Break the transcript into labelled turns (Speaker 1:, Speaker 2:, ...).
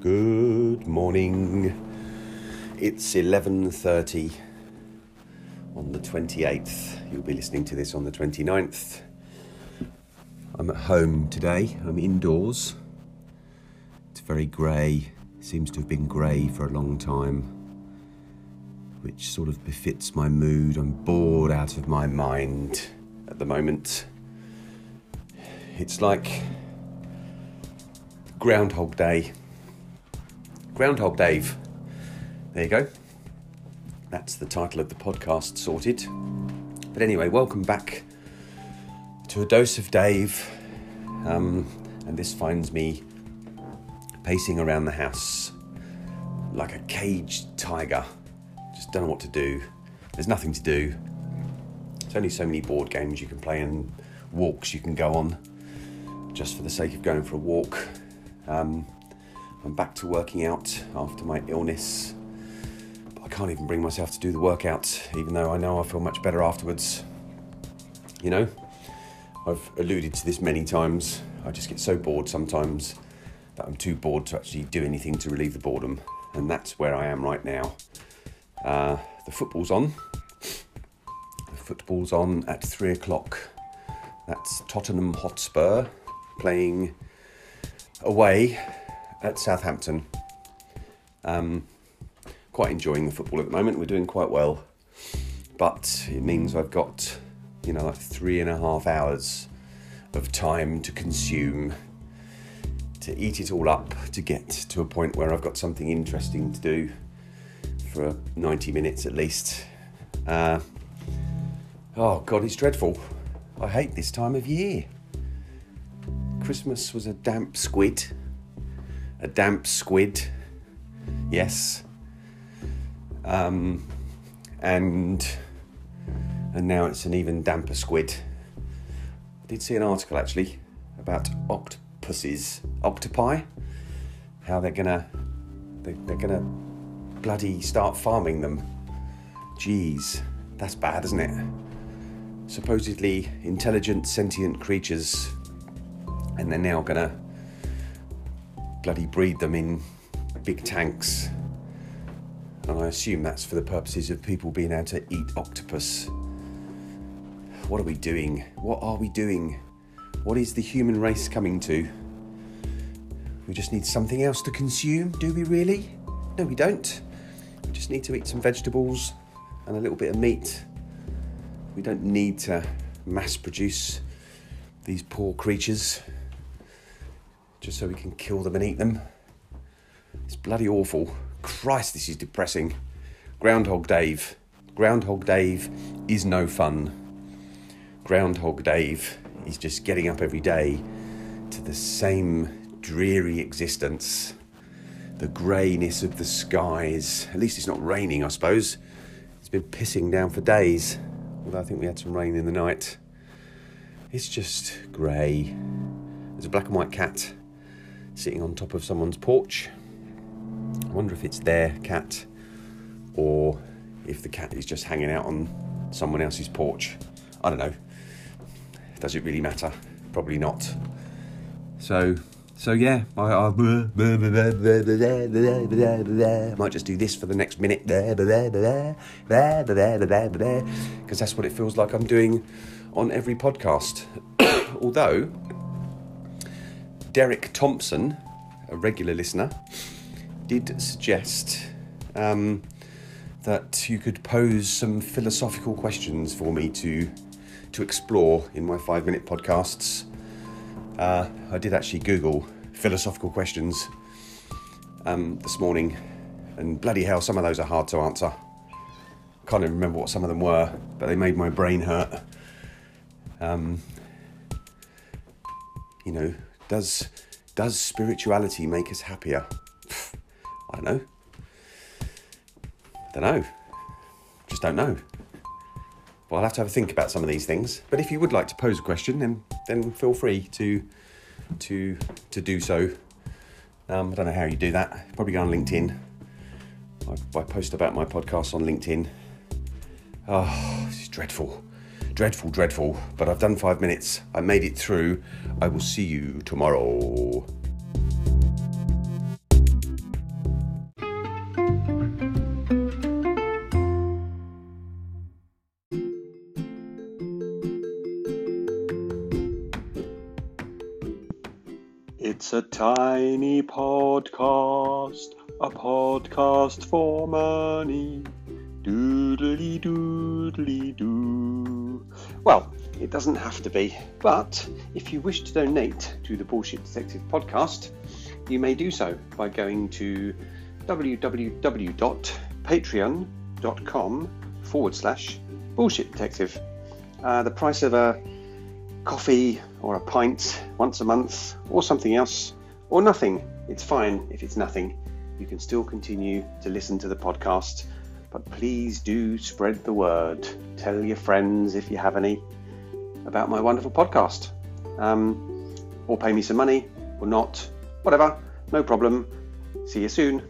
Speaker 1: Good morning. It's 11:30 on the 28th. You'll be listening to this on the 29th. I'm at home today. I'm indoors. It's very grey. Seems to have been grey for a long time, which sort of befits my mood. I'm bored out of my mind at the moment. It's like Groundhog Day. Groundhog Dave. There you go. That's the title of the podcast sorted. But anyway, welcome back to a dose of Dave. Um, and this finds me pacing around the house like a caged tiger. Just don't know what to do. There's nothing to do. There's only so many board games you can play and walks you can go on just for the sake of going for a walk. Um, I'm back to working out after my illness. But I can't even bring myself to do the workout, even though I know I feel much better afterwards. You know, I've alluded to this many times. I just get so bored sometimes that I'm too bored to actually do anything to relieve the boredom. And that's where I am right now. Uh, the football's on. The football's on at three o'clock. That's Tottenham Hotspur playing away at Southampton. Um, quite enjoying the football at the moment. We're doing quite well, but it means I've got, you know, like three and a half hours of time to consume, to eat it all up, to get to a point where I've got something interesting to do for 90 minutes at least. Uh, oh, God, it's dreadful. I hate this time of year. Christmas was a damp squid a damp squid, yes, um, and and now it's an even damper squid. I did see an article actually about octopuses, octopi, how they're gonna they, they're gonna bloody start farming them. Jeez, that's bad, isn't it? Supposedly intelligent, sentient creatures, and they're now gonna bloody breed them in big tanks. And I assume that's for the purposes of people being able to eat octopus. What are we doing? What are we doing? What is the human race coming to? We just need something else to consume, do we really? No, we don't. We just need to eat some vegetables and a little bit of meat. We don't need to mass produce these poor creatures just so we can kill them and eat them. It's bloody awful. Christ, this is depressing. Groundhog Dave. Groundhog Dave is no fun. Groundhog Dave is just getting up every day to the same dreary existence. The greyness of the skies. At least it's not raining, I suppose. It's been pissing down for days. Although I think we had some rain in the night. It's just grey. There's a black and white cat sitting on top of someone's porch. I wonder if it's their cat or if the cat is just hanging out on someone else's porch. I don't know. Does it really matter? Probably not. So, so yeah, I, I, I might just do this for the next minute because that's what it feels like I'm doing on every podcast. Although Derek Thompson, a regular listener, did suggest um, that you could pose some philosophical questions for me to to explore in my five minute podcasts. Uh, I did actually Google philosophical questions um, this morning, and bloody hell, some of those are hard to answer. Can't even remember what some of them were, but they made my brain hurt. Um, you know, does does spirituality make us happier? I don't know. I don't know. Just don't know. Well, I'll have to have a think about some of these things. But if you would like to pose a question, then then feel free to to to do so. Um, I don't know how you do that. Probably go on LinkedIn. I, I post about my podcast on LinkedIn. Oh, this is dreadful dreadful, dreadful, but I've done five minutes. I made it through. I will see you tomorrow. It's a tiny podcast, a podcast for money. Doodly doodly doo. Well, it doesn't have to be, but if you wish to donate to the Bullshit Detective podcast, you may do so by going to www.patreon.com forward slash bullshit detective. Uh, the price of a coffee or a pint once a month or something else or nothing. It's fine if it's nothing. You can still continue to listen to the podcast, but please do spread the word. Tell your friends if you have any about my wonderful podcast. Um, or pay me some money or not. Whatever. No problem. See you soon.